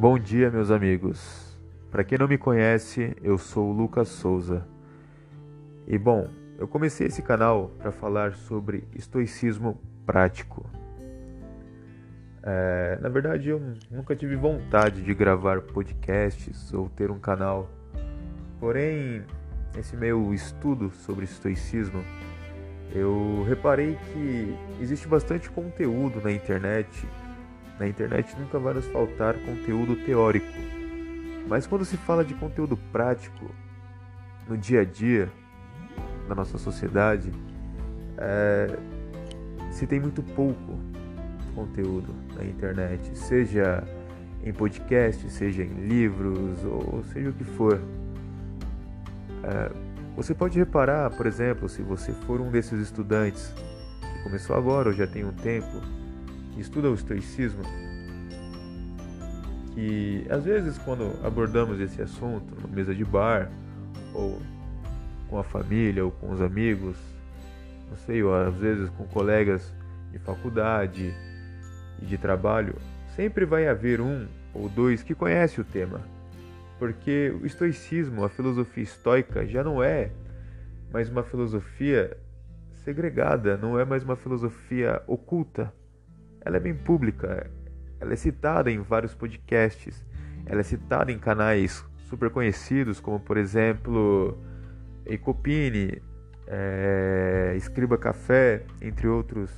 Bom dia, meus amigos. Para quem não me conhece, eu sou o Lucas Souza. E bom, eu comecei esse canal para falar sobre estoicismo prático. É, na verdade, eu nunca tive vontade de gravar podcasts ou ter um canal. Porém, nesse meu estudo sobre estoicismo, eu reparei que existe bastante conteúdo na internet. Na internet nunca vai nos faltar conteúdo teórico. Mas quando se fala de conteúdo prático no dia a dia da nossa sociedade, é, se tem muito pouco conteúdo na internet, seja em podcast, seja em livros ou seja o que for. É, você pode reparar, por exemplo, se você for um desses estudantes que começou agora ou já tem um tempo, que estuda o estoicismo, que às vezes quando abordamos esse assunto numa mesa de bar ou com a família ou com os amigos, não sei, ou às vezes com colegas de faculdade e de trabalho, sempre vai haver um ou dois que conhece o tema porque o estoicismo, a filosofia estoica, já não é mais uma filosofia segregada, não é mais uma filosofia oculta. Ela é bem pública, ela é citada em vários podcasts, ela é citada em canais super conhecidos, como por exemplo Ecopini, é, Escriba Café, entre outros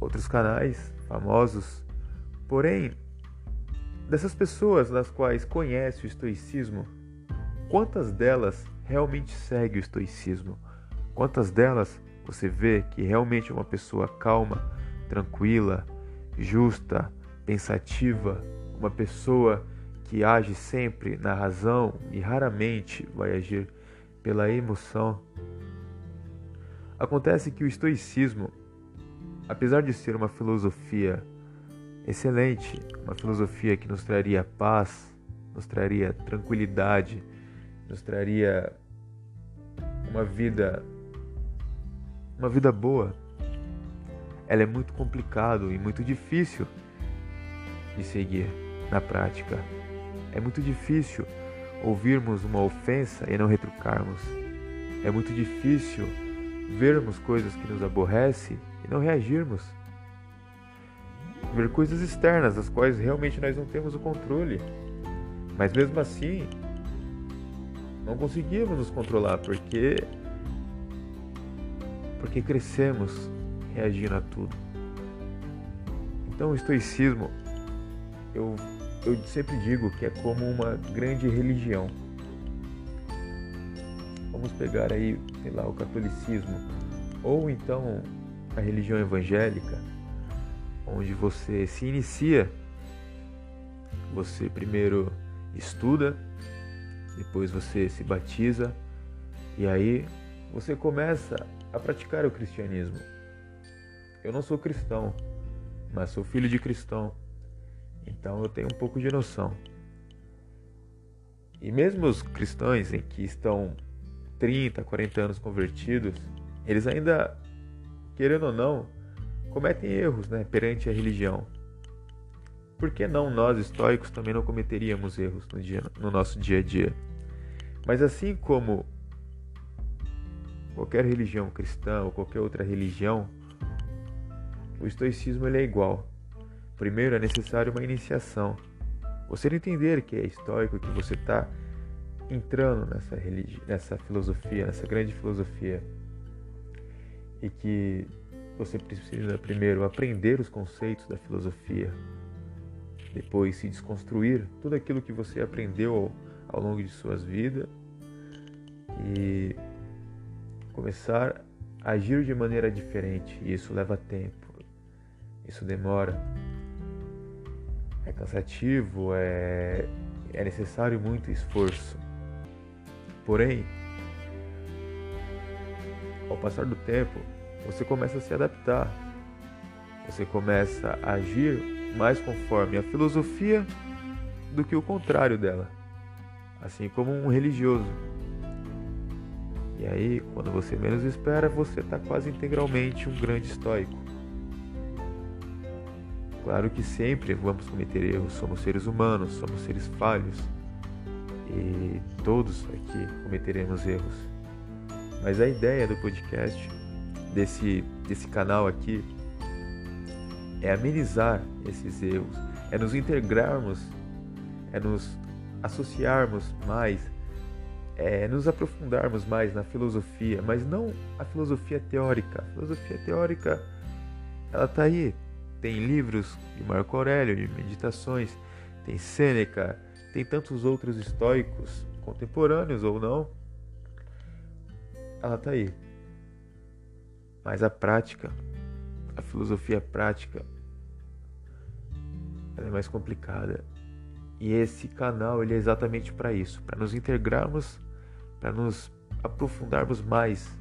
outros canais famosos. Porém, Dessas pessoas das quais conhece o estoicismo, quantas delas realmente segue o estoicismo? Quantas delas você vê que realmente é uma pessoa calma, tranquila, justa, pensativa, uma pessoa que age sempre na razão e raramente vai agir pela emoção? Acontece que o estoicismo, apesar de ser uma filosofia excelente, uma filosofia que nos traria paz, nos traria tranquilidade, nos traria uma vida uma vida boa. Ela é muito complicado e muito difícil de seguir na prática. É muito difícil ouvirmos uma ofensa e não retrucarmos. É muito difícil vermos coisas que nos aborrecem e não reagirmos ver coisas externas, das quais realmente nós não temos o controle. Mas mesmo assim, não conseguimos nos controlar porque porque crescemos reagindo a tudo. Então o estoicismo eu eu sempre digo que é como uma grande religião. Vamos pegar aí, sei lá, o catolicismo ou então a religião evangélica onde você se inicia. Você primeiro estuda, depois você se batiza e aí você começa a praticar o cristianismo. Eu não sou cristão, mas sou filho de cristão, então eu tenho um pouco de noção. E mesmo os cristãos em que estão 30, 40 anos convertidos, eles ainda, querendo ou não, cometem erros né, perante a religião. Por que não nós, estoicos, também não cometeríamos erros no, dia, no nosso dia a dia? Mas assim como qualquer religião cristã ou qualquer outra religião, o estoicismo ele é igual. Primeiro é necessário uma iniciação. Você entender que é estoico, que você está entrando nessa, religi nessa filosofia, nessa grande filosofia, e que você precisa primeiro aprender os conceitos da filosofia, depois se desconstruir tudo aquilo que você aprendeu ao longo de suas vidas e começar a agir de maneira diferente. E isso leva tempo, isso demora, é cansativo, é, é necessário muito esforço. Porém, ao passar do tempo, você começa a se adaptar. Você começa a agir mais conforme a filosofia do que o contrário dela, assim como um religioso. E aí, quando você menos espera, você está quase integralmente um grande estoico. Claro que sempre vamos cometer erros, somos seres humanos, somos seres falhos e todos aqui cometeremos erros. Mas a ideia do podcast, desse, desse canal aqui, é amenizar esses erros, é nos integrarmos, é nos associarmos mais, é nos aprofundarmos mais na filosofia, mas não a filosofia teórica. A filosofia teórica, ela está aí, tem livros de Marco Aurélio, de meditações, tem Sêneca, tem tantos outros estoicos, contemporâneos ou não. Ela está aí. Mas a prática, a filosofia prática, ela é mais complicada. E esse canal ele é exatamente para isso, para nos integrarmos, para nos aprofundarmos mais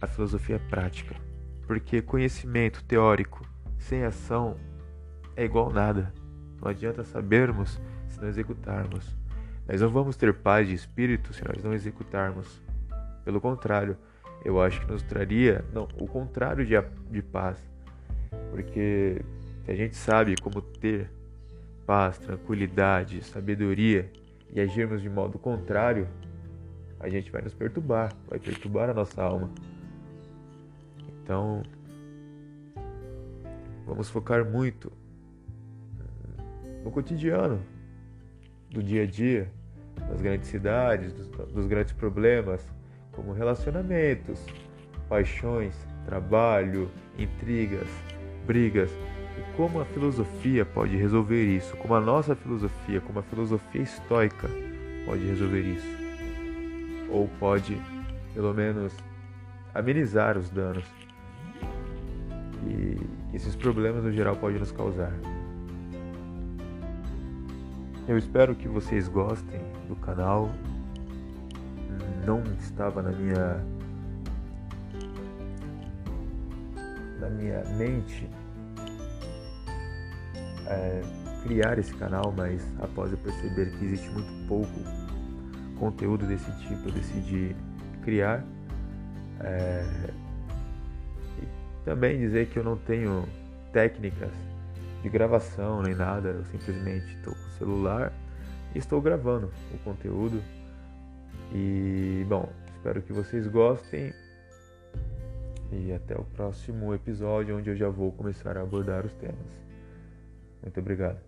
a filosofia prática. Porque conhecimento teórico sem ação é igual nada. Não adianta sabermos se não executarmos. Nós não vamos ter paz de espírito se nós não executarmos. Pelo contrário, eu acho que nos traria não, o contrário de, de paz. Porque se a gente sabe como ter paz, tranquilidade, sabedoria e agirmos de modo contrário, a gente vai nos perturbar, vai perturbar a nossa alma. Então, vamos focar muito no cotidiano, do dia a dia, das grandes cidades, dos, dos grandes problemas, como relacionamentos, paixões, trabalho, intrigas, brigas, e como a filosofia pode resolver isso, como a nossa filosofia, como a filosofia estoica pode resolver isso, ou pode, pelo menos, amenizar os danos que esses problemas no geral podem nos causar. Eu espero que vocês gostem do canal. Não estava na minha na minha mente é, criar esse canal, mas após eu perceber que existe muito pouco conteúdo desse tipo, eu decidi criar. É, também dizer que eu não tenho técnicas de gravação nem nada, eu simplesmente estou com o celular e estou gravando o conteúdo. E bom, espero que vocês gostem. E até o próximo episódio, onde eu já vou começar a abordar os temas. Muito obrigado.